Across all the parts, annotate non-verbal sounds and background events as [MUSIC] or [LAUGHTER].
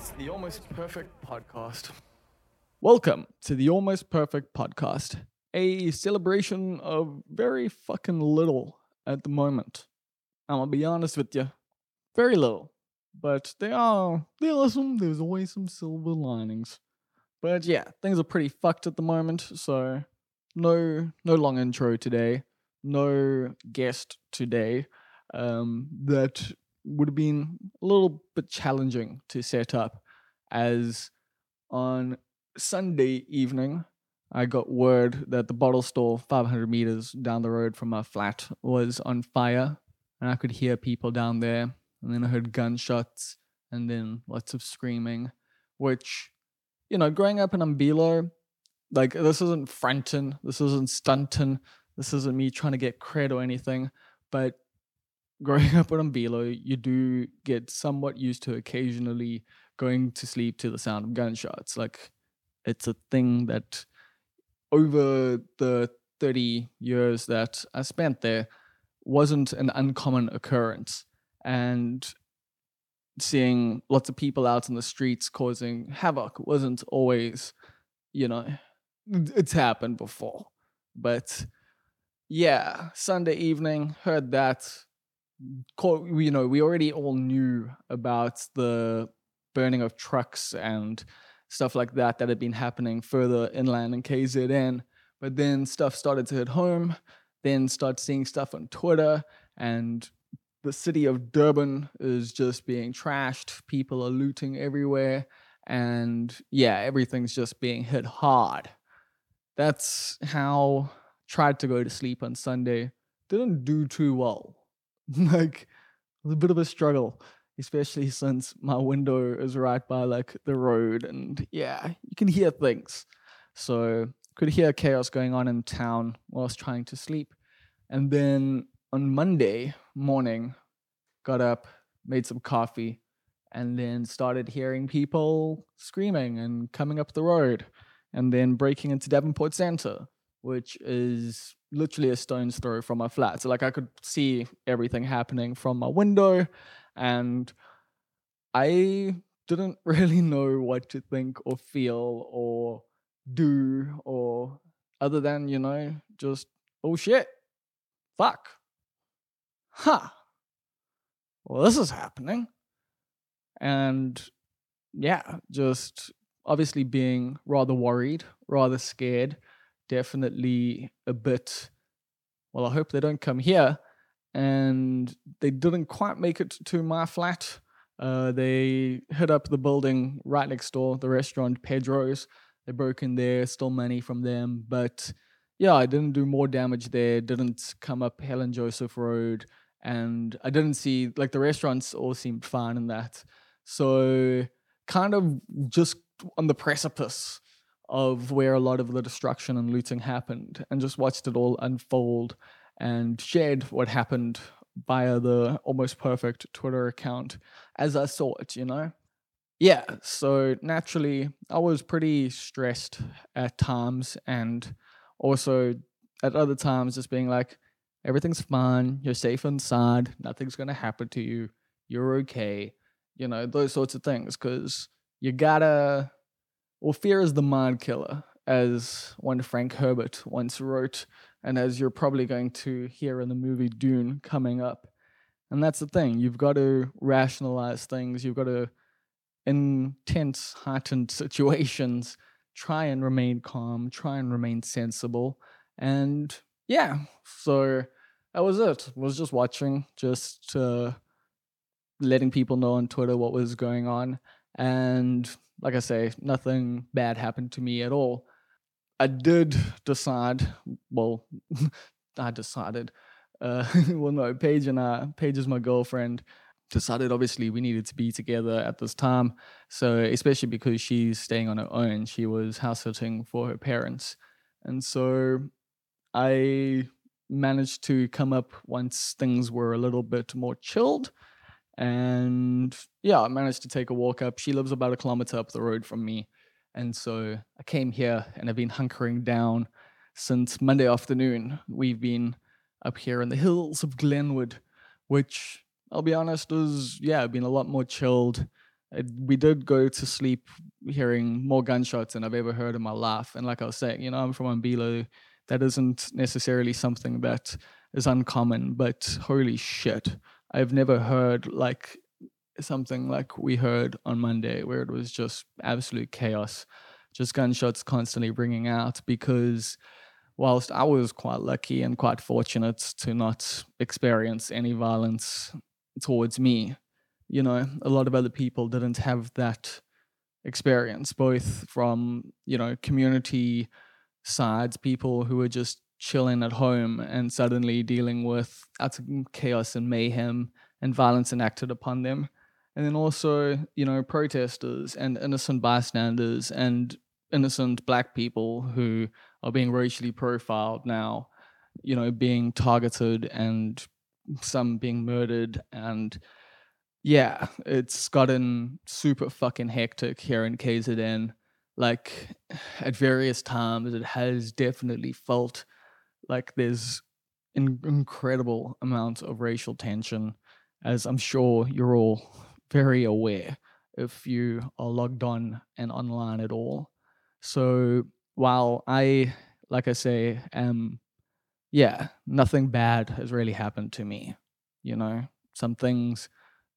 It's the Almost Perfect Podcast. Welcome to the Almost Perfect Podcast, a celebration of very fucking little at the moment. I'm gonna be honest with you, very little. But they are, there are some, there's always some silver linings. But yeah, things are pretty fucked at the moment, so no, no long intro today, no guest today. Um, that would have been a little bit challenging to set up as on Sunday evening I got word that the bottle store 500 meters down the road from my flat was on fire and I could hear people down there and then I heard gunshots and then lots of screaming which you know growing up in Umbilo like this isn't Frenton this isn't Stunton this isn't me trying to get cred or anything but growing [LAUGHS] up in Umbilo, you do get somewhat used to occasionally going to sleep to the sound of gunshots. Like it's a thing that over the 30 years that I spent there wasn't an uncommon occurrence. And seeing lots of people out in the streets causing havoc wasn't always, you know, it's happened before. But yeah, Sunday evening, heard that you know, we already all knew about the burning of trucks and stuff like that that had been happening further inland in KZN. But then stuff started to hit home, then start seeing stuff on Twitter, and the city of Durban is just being trashed. People are looting everywhere, and yeah, everything's just being hit hard. That's how tried to go to sleep on Sunday. Didn't do too well [LAUGHS] like a bit of a struggle, especially since my window is right by like the road, and yeah, you can hear things. So could hear chaos going on in town whilst trying to sleep. And then on Monday morning, got up, made some coffee, and then started hearing people screaming and coming up the road, and then breaking into Davenport Center, which is literally a stone's throw from my flat. So like I could see everything happening from my window and I didn't [LAUGHS] really know what to think or feel or do or other than, you know, just oh shit. Fuck. Huh. Well, this is happening. And yeah, just obviously being rather worried, rather scared definitely a bit, well, I hope they don't come here. And they didn't quite make it to my flat. Uh, they hit up the building right next door, the restaurant Pedro's. They broke in there, stole money from them. But yeah, I didn't do more damage there, didn't come up Helen Joseph Road. And I didn't see, like, the restaurants all seemed fine in that. So, kind of just on the precipice of where a lot of the destruction and looting happened and just watched it all unfold and shared what happened via the almost perfect Twitter account as I saw it, you know? Yeah, so naturally, I was pretty stressed at times and also at other times just being like, everything's fine, you're safe inside, nothing's gonna happen to you, you're okay, you know, those sorts of things, because you gotta well, fear is the mind killer, as one Frank Herbert once wrote, and as you're probably going to hear in the movie Dune coming up. And that's the thing, you've got to rationalize things, you've got to, in tense, heightened [LAUGHS] situations, try and remain calm, try and remain sensible. And yeah, so that was it. I Was just watching, just uh, letting people know on Twitter what was going on. And like I say, nothing bad happened to me at all. I did decide, well, [LAUGHS] I decided, uh, [LAUGHS] well, no, Paige and I, Paige is my girlfriend, decided obviously we needed to be together at this time. So, especially because she's staying on her own, she was house sitting for her parents. And so I managed to come up once things were a little bit more chilled and yeah, I managed to take a walk up. She lives about a kilometer up the road from me. And so I came here and I've been hunkering down since Monday afternoon. We've been up here in the hills of Glenwood, which I'll be honest is, yeah, been a lot more chilled. it, we did go to sleep hearing more gunshots than I've ever heard in my life. And like I was saying, you know, I'm from Umbilo. That isn't necessarily something that is uncommon, but holy shit, I've never heard like something like we heard on Monday, where it was just absolute chaos, just gunshots constantly ringing out. Because whilst I was quite lucky and quite fortunate to not experience any violence towards me, you know, a lot of other people didn't have that experience, both from, you know, community sides, people who were just chilling at home and suddenly dealing with chaos and mayhem and violence enacted upon them. And then also, you know, protesters and innocent bystanders and innocent black people who are being racially profiled now, you know, being targeted and some being murdered and yeah, it's gotten super fucking hectic here in KZN. Like at various times, it has definitely felt like there's an incredible amount of racial tension, as I'm sure you're all very aware if you are logged on and online at all. So while I, like I say, am, yeah, nothing bad has really happened to me. You know, some things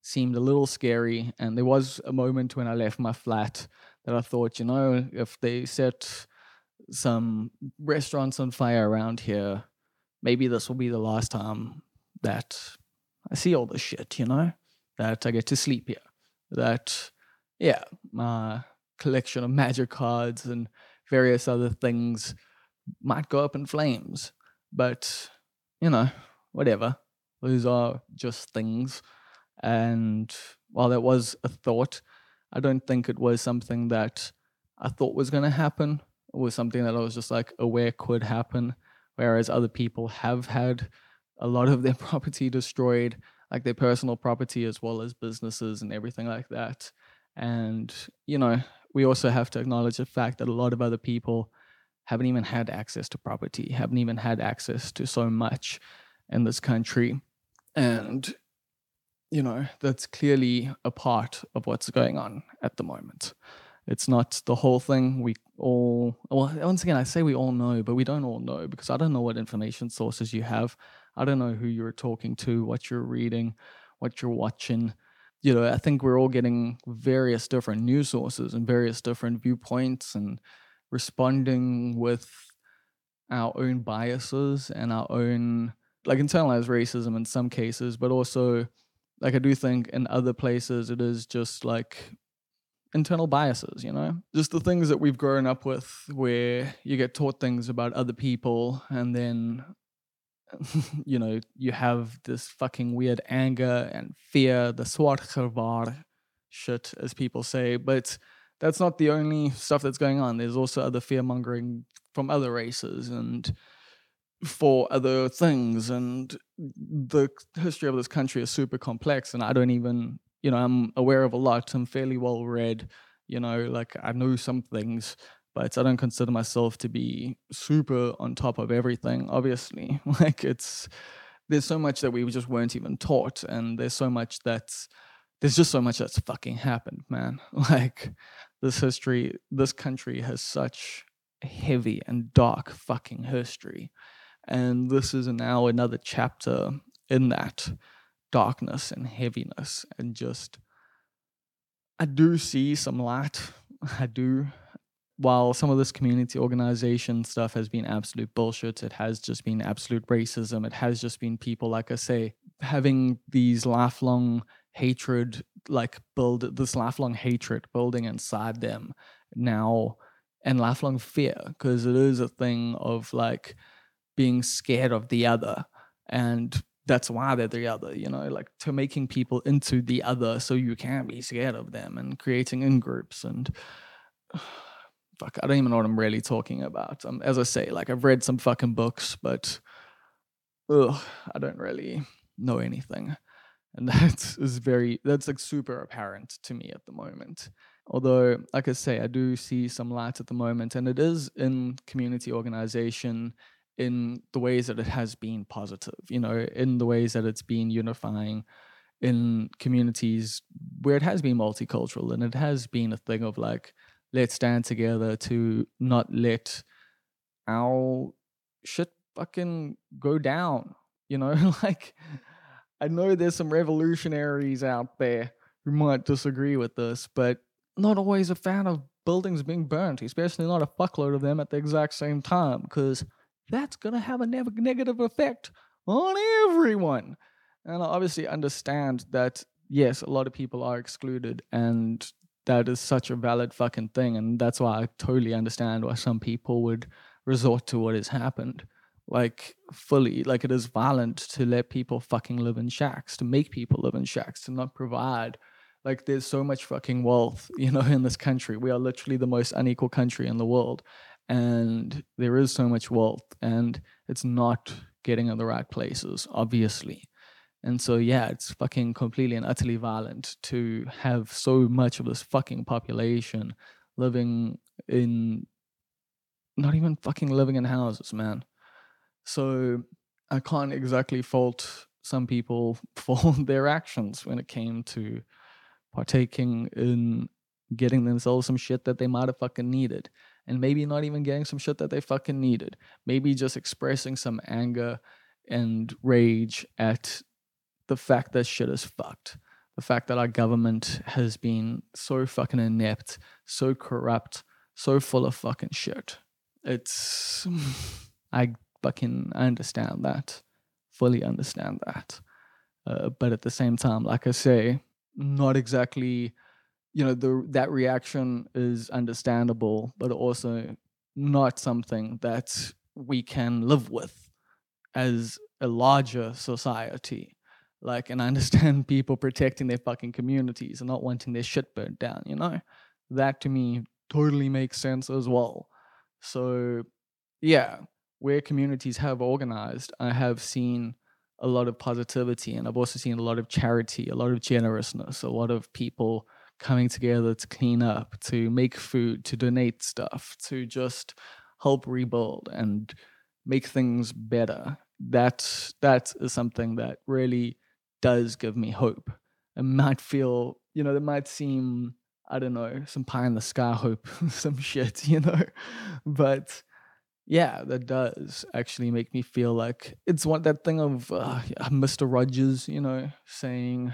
seemed a little scary. And there was a moment when I left my flat that I thought, you know, if they set some restaurants on fire around here, maybe this will be the last time that I see all this shit, you know, that I get to sleep here. That, yeah, my collection of magic cards and various other things might go up in flames. But, you know, whatever. Those are just things. And while that was a thought, I don't think it was something that I thought was going to happen. Was something that I was just like aware could happen. Whereas other people have had a lot of their [LAUGHS] property destroyed, like their personal property as well as businesses and everything like that. And, you know, we also have to acknowledge the fact that a lot of other people haven't even had access to property, haven't even had access to so much in this country. And you know, that's clearly a part of what's going on at the moment. It's not the whole thing. We all, well, once again, I say we all know, but we don't all know because I don't know what information sources you have. I don't know who you're talking to, what you're reading, what you're watching. You know, I think we're all getting various different news sources and various different viewpoints and responding with our own biases and our own, like internalized racism in some cases, but also like I do think in other places it is just like internal biases, you know? Just the things that we've grown up with where you get taught things about other people and then [LAUGHS] you know, you have this fucking weird anger and fear, the swart shit as people say, but that's not the only stuff that's going on. There's also other fear mongering from other races and for other things and the history of this country is super complex and i don't even you know i'm aware of a lot i'm fairly well read you know like i know some things but i don't consider myself to be super on top of everything obviously. [LAUGHS] Like it's there's so much that we just weren't even taught and there's so much that's there's just so much that's fucking happened man. [LAUGHS] Like this history this country has such heavy and dark fucking history and this is now another chapter in that darkness and heaviness. And just, I do see some light. [LAUGHS] I do. While some of this community organization stuff has been absolute bullshit, it has just been absolute racism. It has just been people, like I say, having these lifelong hatred, like build this lifelong hatred building inside them now and lifelong fear, because it is a thing of like, being scared of the other and that's why they're the other you know like to making people into the other so you can't be scared of them and creating in groups and [SIGHS] fuck i don't even know what i'm really talking about. Um, as i say like i've read some fucking books but ugh, i don't really know anything. And [LAUGHS] that is very that's like super apparent to me at the moment. Although like i say i do see some light at the moment and it is in community organization in the ways that it has been positive, you know, in the ways that it's been unifying, in communities where it has been multicultural and it has been a thing of like, let's stand together to not let our shit fucking go down. You know, [LAUGHS] like I know there's some revolutionaries out there who might disagree with this, but not always a fan of buildings being burnt, especially not a fuckload of them at the exact same time, because that's gonna have a ne- negative effect on everyone. And I obviously understand that yes, a lot of people are excluded, and that is such a valid fucking thing, and that's why I totally understand why some people would resort to what has happened. Like fully like it is violent to let people fucking live in shacks to make people live in shacks to not provide. Like there's so much fucking wealth [LAUGHS] you know in this country. We are literally the most unequal country in the world and there is so much wealth and it's not getting in the right places obviously and so yeah it's fucking completely and utterly violent to have so much of this fucking population living in not even fucking living in houses man so I can't exactly fault some people [LAUGHS] for their actions when it came to partaking in getting themselves some shit that they might have fucking needed. And maybe not even getting some shit that they fucking needed. Maybe just expressing some anger and rage at the fact that shit is fucked. The fact that our government has been so fucking inept, so corrupt, so full of fucking shit. It's. [SIGHS] I fucking understand that, fully understand that. Uh, but at the same time, like I say, not exactly, you know, the that reaction is understandable, but also not something that we can live with as a larger society. Like, and I understand [LAUGHS] people protecting their fucking communities and not wanting their shit burnt down, you know? That to me totally makes sense as well. So, yeah, where communities have organized, I have seen a lot of positivity and I've also seen a lot of charity, a lot of generousness, a lot of people coming together to clean up, to make food, to donate stuff, to just help rebuild and make things better. That that is something that really does give me hope. It might feel, you know, it might seem, I don't know, some pie in the sky hope, [LAUGHS] some shit, you know. But yeah, that does actually make me feel like it's one that thing of uh, Mr. Rogers, you know, saying,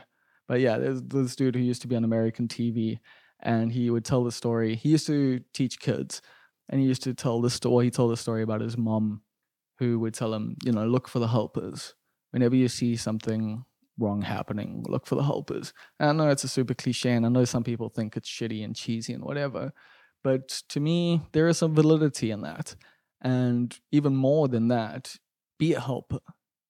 but yeah, there's this dude who used to be on American TV and he would tell the story. He used to teach kids and he used to tell the story. He told the story about his mom who would tell him, you know, look for the helpers. Whenever you see something wrong happening, look for the helpers. And I know it's a super cliche and I know some people think it's shitty and cheesy and whatever. But to me, there is some validity in that. And even more than that, be a helper.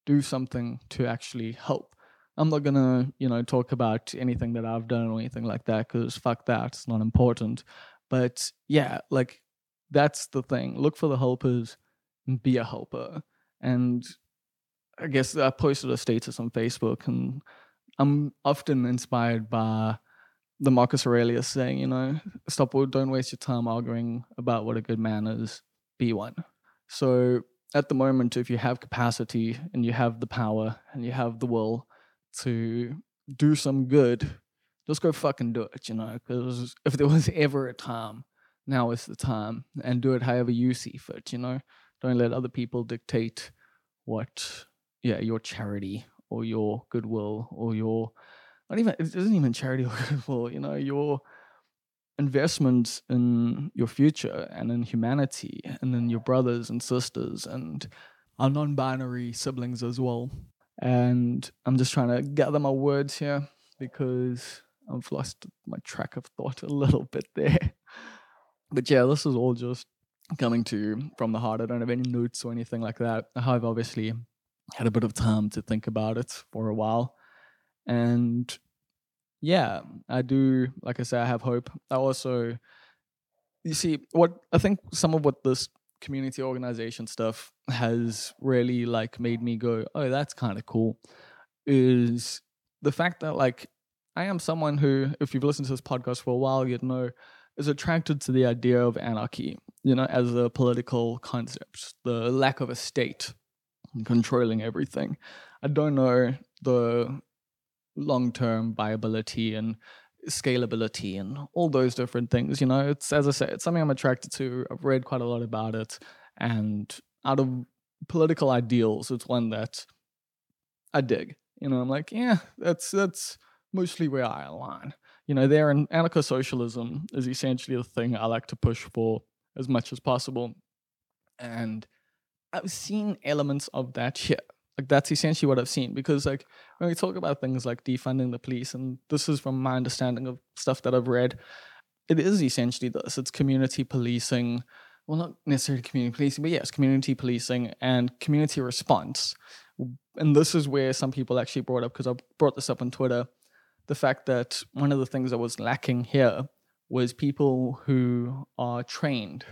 Do something to actually help. I'm not gonna, you know, talk about anything that I've done or anything like that because fuck that, it's not important. But yeah, like that's the thing. Look for the helpers be a helper. And I guess I posted a status on Facebook and I'm often inspired by the Marcus Aurelius saying, you know, stop don't waste your time arguing about what a good man is be one. So at the moment, if you have capacity and you have the power and you have the will to do some good, just go fucking do it, you know? Because if there was [LAUGHS] ever a time, now is the time. And do it however you see fit, you know? Don't let other people dictate what, yeah, your charity or your goodwill or your, not even, it isn't even charity or [LAUGHS] goodwill, you know, your investment in your future and in humanity and in your brothers and sisters and our non binary siblings as well. And I'm just trying to gather my words here because I've lost my track of thought [LAUGHS] a little bit there. But yeah, this is all just coming to you from the heart. I don't have any notes or anything like that. I've obviously had a bit of time to think about it for a while. And yeah, I do. Like I say, I have hope. I also, you see, what I think some of what this community organization stuff has really like made me go, oh, that's kind of cool, is the fact that like I am someone who, if you've listened to this podcast for a while, you'd know is attracted to the idea of anarchy, you know, as a political concept, the lack of a state controlling everything. I don't know the long term viability and scalability and all those different things. You know, it's as I say, it's something I'm attracted to. I've read quite a lot about it, and out of political ideals, it's one that I dig. You know, I'm like, yeah, that's that's mostly where I align. You know, there and anarcho-socialism is essentially the thing I like to push for as much as possible. And I've seen elements of that here. Like that's essentially what I've seen because like when we talk about things like defunding the police, and this is from my understanding of stuff that I've read, it is essentially this. It's community policing. Well, not necessarily community policing, but yes, community policing and community response. And this is where some people actually brought up because I brought this up on Twitter. The fact that one of the things that was lacking here was people who are trained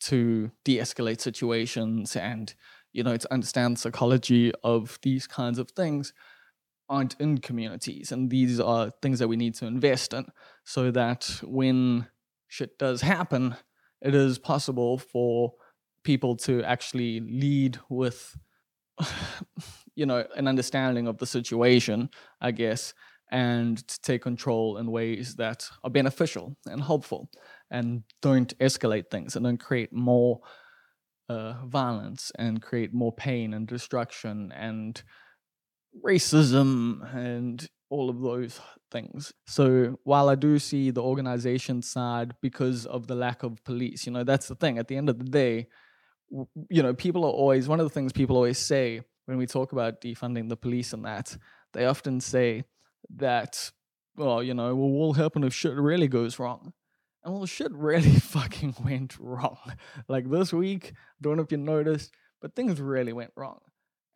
to de-escalate situations and you know to understand psychology of these kinds of things aren't in communities and these are things that we need to invest in so that when shit does happen it is possible for people to actually lead with [SIGHS] you know an understanding of the situation i guess and to take control in ways that are beneficial and helpful and don't escalate things and don't create more uh, violence and create more pain and destruction and racism and all of those things. So while I do see the organization side because of the lack of police, you know, that's the thing. At the end of the day, you know, people are always, one of the things people always say when we talk about defunding the police and that, they often say that, well, you know, well, what will happen if shit really goes wrong? And well, shit really [LAUGHS] fucking went wrong. Like this week, don't know if you noticed, but things really went wrong.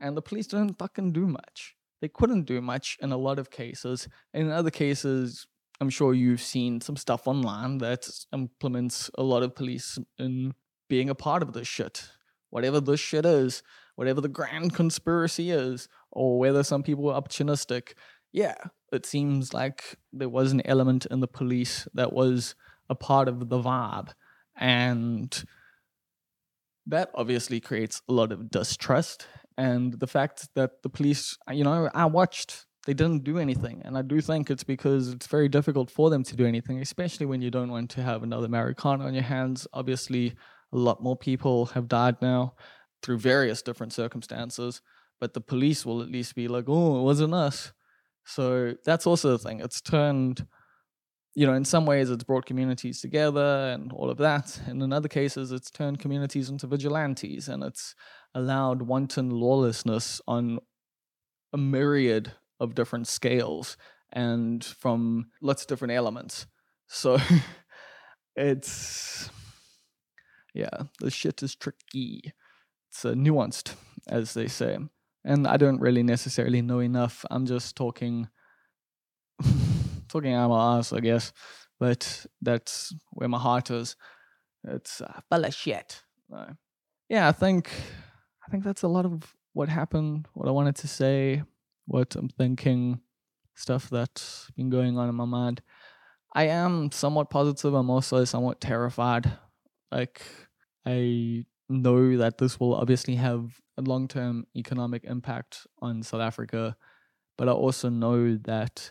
And the police didn't fucking do much. They couldn't do much in a lot of cases. In other cases, I'm sure you've seen some stuff online that implements a lot of police in being a part of this shit. Whatever this shit is, whatever the grand conspiracy is, or whether some people were opportunistic, yeah, it seems like there was an element in the police that was a part of the vibe. And that obviously creates a lot of distrust. And the fact that the police, you know, I watched, they didn't do anything. And I do think it's because it's very difficult for them to do anything, especially when you don't want to have another Marikana on your hands. Obviously, a lot more people have died now through various different circumstances, but the police will at least be like, oh, it wasn't us. So that's also the thing. It's turned you know, in some ways it's brought communities together and all of that. And in other cases, it's turned communities into vigilantes and it's allowed wanton lawlessness on a myriad of different scales and from lots of different elements. So [LAUGHS] it's, yeah, the shit is tricky. It's uh, nuanced, as they say. And I don't really necessarily know enough. I'm just talking talking out my ass, I guess. But that's where my heart is. It's uh, full of shit. yeah, I think I think that's a lot of what happened, what I wanted to say, what I'm thinking, stuff that's been going on in my mind. I am somewhat positive. I'm also somewhat terrified. Like I know that this will obviously have a long-term economic impact on South Africa, but I also know that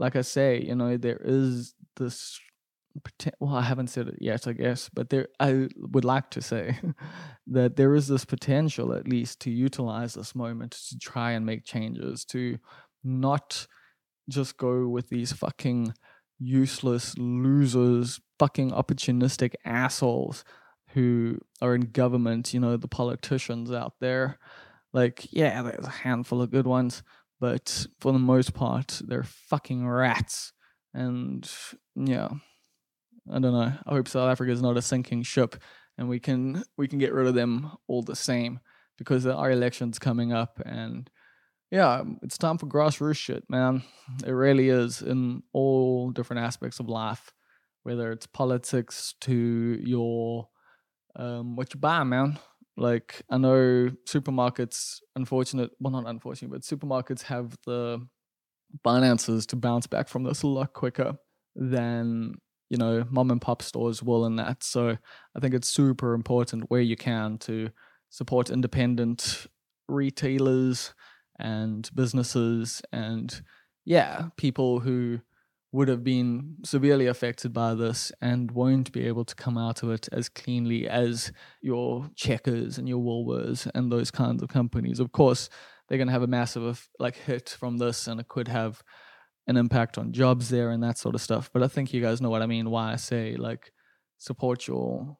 like I say, you know, there is this. Well, I haven't said it yet, I guess, but there, I would like to say [LAUGHS] that there is this potential, at least, to utilize this moment to try and make changes, to not just go with these fucking useless losers, fucking opportunistic assholes who are in government, you know, the politicians out there. Like, yeah, there's a handful of good ones, but for the most part, they're fucking rats. And yeah, I don't know. I hope South Africa is not a sinking ship, and we can we can get rid of them all the same because there are elections coming up, and yeah, it's time for grassroots shit, man. It really is in all different aspects of life, whether it's politics to your um, what you buy, man. Like I know supermarkets, unfortunate, well not unfortunate, but supermarkets have the finances to bounce back from this a lot quicker than you know mom and pop stores will in that. So I think it's super important where you can to support independent retailers and businesses and yeah, people who would have been severely affected by this and won't be able to come out of it as cleanly as your Checkers and your Woolworths and those kinds of companies. Of course, they're going to have a massive like hit from this, and it could have an impact on jobs there and that sort of stuff. But I think you guys know what I mean. Why I say like support your,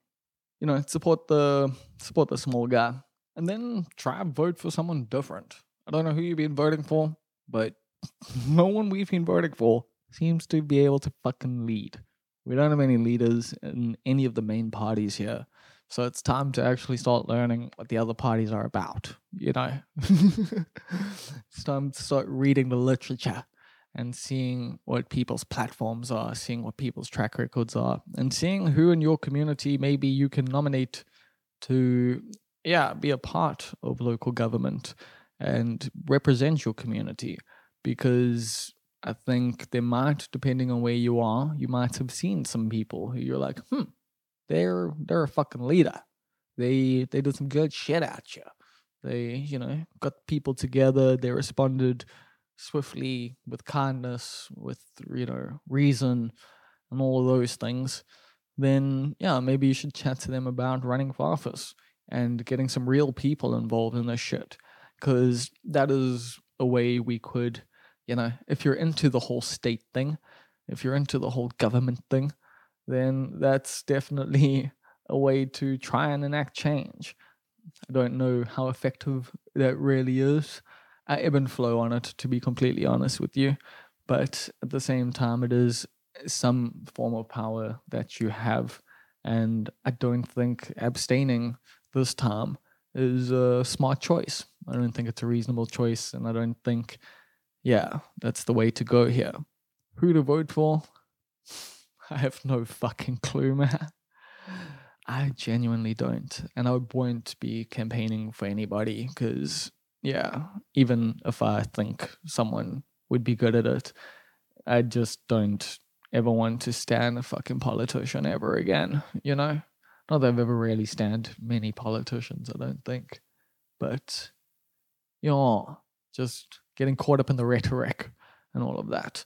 you know, support the support the small guy, and then try vote for someone different. I don't know who you've been voting for, but [LAUGHS] no one we've been voting for seems to be able to fucking lead. We don't have any leaders in any of the main parties here. So it's time to actually start learning what the other parties are about, you know? [LAUGHS] it's time to start reading the literature and seeing what people's platforms are, seeing what people's track records are, and seeing who in your community maybe you can nominate to, yeah, be a part of local government and represent your community. Because I think they might, depending on where you are, you might have seen some people who you're like, hmm, they're they're a fucking leader. They they did some good shit at you. They, you know, got people together, they responded swiftly with kindness, with you know, reason and all of those things, then yeah, maybe you should chat to them about running for office and getting some real people involved in this shit. Cause that is a way we could you know, if you're into the whole state thing, if you're into the whole government thing, then that's definitely a way to try and enact change. I don't know how effective that really is. I ebb and flow on it, to be completely honest with you. But at the same time, it is some form of power that you have. And I don't think abstaining this time is a smart choice. I don't think it's a reasonable choice. And I don't think yeah, that's the way to go here. Who to vote for? [LAUGHS] I have no fucking clue, man. I genuinely don't. And I won't be campaigning for anybody because, yeah, even if I think someone would be good at it, I just don't ever want to stand a fucking politician ever again, you know? Not that I've ever really stand many politicians, I don't think. But, yeah, just getting caught up in the rhetoric and all of that.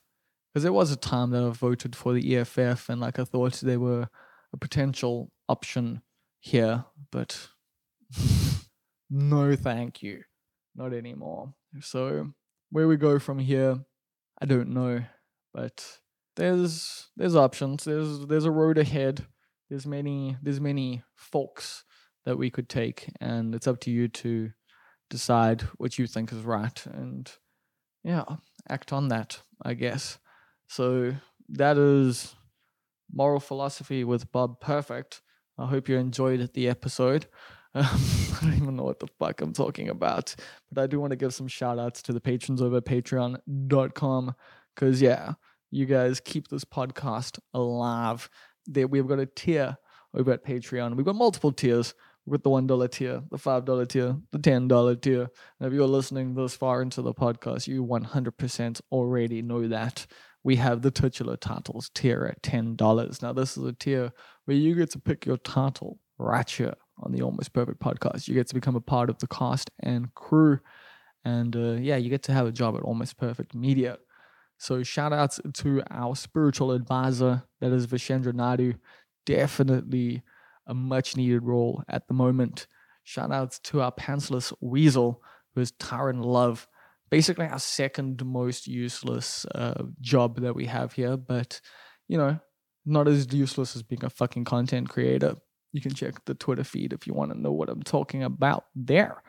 Because there was a time that I voted for the EFF and like I thought they were a potential option here, but [LAUGHS] no thank you. Not anymore. So where we go from here, I don't know. But there's there's options. There's there's a road ahead. There's many there's many folks that we could take and it's up to you to decide what you think is right and yeah, act on that, I guess. So that is moral philosophy with Bob Perfect. I hope you enjoyed the episode. [LAUGHS] Um, I don't even know what the fuck I'm talking about, but I do want to give some shout outs to the patrons over at patreon.com because, yeah, you guys keep this podcast alive. There, we've got a tier over at Patreon. We've got multiple tiers with the one dollar tier, the five dollar tier, the ten dollar tier. And if you're listening this far into the podcast, you 100% already know that we have the titular titles tier at ten dollars. Now, this is a tier where you get to pick your title right here on the Almost Perfect podcast. You get to become a part of the cast and crew, and uh, yeah, you get to have a job at Almost Perfect Media. So shout outs to our spiritual advisor, that is Vishendra Naidu. Definitely a much needed role at the moment. Shout outs to our pantsless weasel, who is Tyron Love. Basically, our second most useless uh, job that we have here, but you know, not as useless as being a fucking content creator. You can check the Twitter feed if you want to know what I'm talking about there.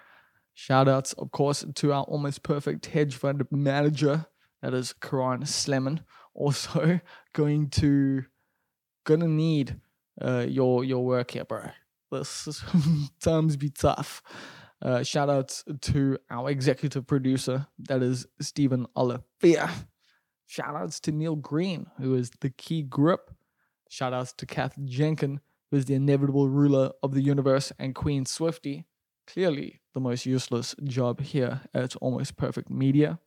Shout outs, of course, to our almost perfect hedge fund manager, that is Karan Slemon. Also, [LAUGHS] going to gonna need uh, your your work here, bro. This [LAUGHS] times be tough. Uh, shout out to our executive producer, that is Stephen Olivier. Shout outs to Neil Green, who is the key grip. Shout outs to Kath Jenkin, who is the inevitable ruler of the universe, and Queen Swifty. Clearly the most useless job here at Almost Perfect Media.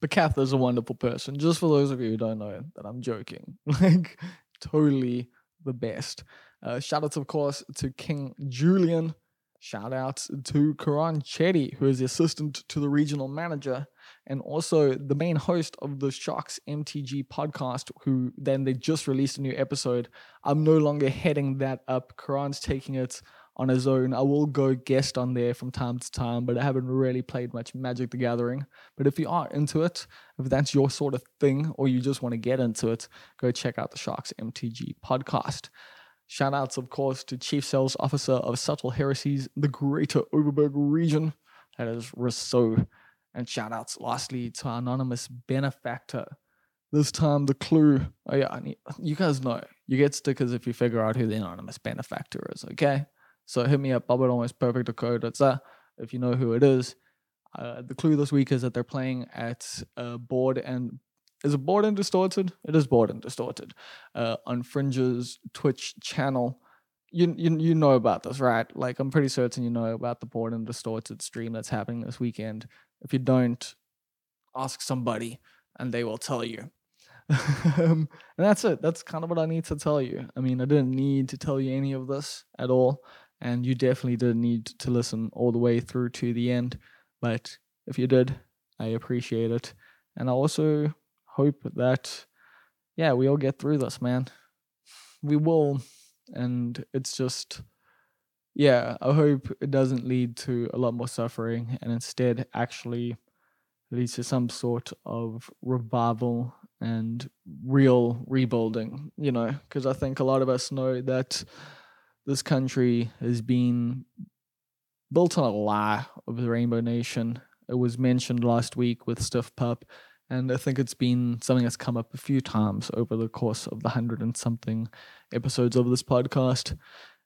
But Kath is a wonderful person. Just for those of you who don't know that I'm joking. [LAUGHS] Like, totally the best. Uh, shout outs, of course, to King Julian. Shout out to Karan Chetty, who is the assistant to the regional manager. and also the main host of the Sharks MTG podcast, who then they just released a new episode. I'm no longer heading that up. Karan's taking it on his own. I will go guest on there from time to time, but I haven't really played much Magic the Gathering. But if you are into it, if that's your sort of thing, or you just want to get into it, go check out the Sharks MTG podcast. Shout outs, of course, to Chief Sales Officer of Subtle Heresies, the Greater Overberg region. That is Rousseau. And shout outs, lastly, to our anonymous benefactor. This time, the clue. Oh, yeah, you guys know. You get stickers if you figure out who the anonymous benefactor is, okay? So hit me up, at almost perfect if you know who it is. Uh, the clue this week is that they're playing at a board and is it board and distorted? It is board and distorted. Uh, on Fringe's Twitch channel. You, you you know about this, right? Like I'm pretty certain you know about the board and distorted stream that's happening this weekend. If you don't, ask somebody and they will tell you. um, [LAUGHS] and that's it. That's kind of what I need to tell you. I mean, I didn't need to tell you any of this at all and you definitely didn't need to listen all the way through to the end. But if you did, I appreciate it. And I also hope that, yeah, we all get through this, man. We will. And it's just, yeah, I hope it doesn't lead to a lot more suffering and instead actually leads to some sort of revival and real rebuilding, you know, because I think a lot of us know that this country has been built on a lie of the Rainbow Nation. It was mentioned last week with Stiff Pap, and I think it's been something that's come up a few times over the course of the hundred and something episodes of this podcast.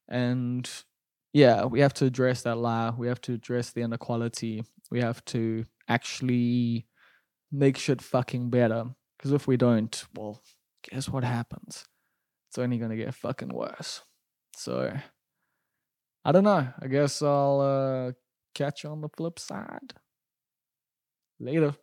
And yeah, we have to address that lie. We have to address the inequality. We have to actually make shit fucking better. Because if we don't, well, guess what happens? It's only going to get fucking worse. So I don't know. I guess I'll uh, catch you on the flip side. Later.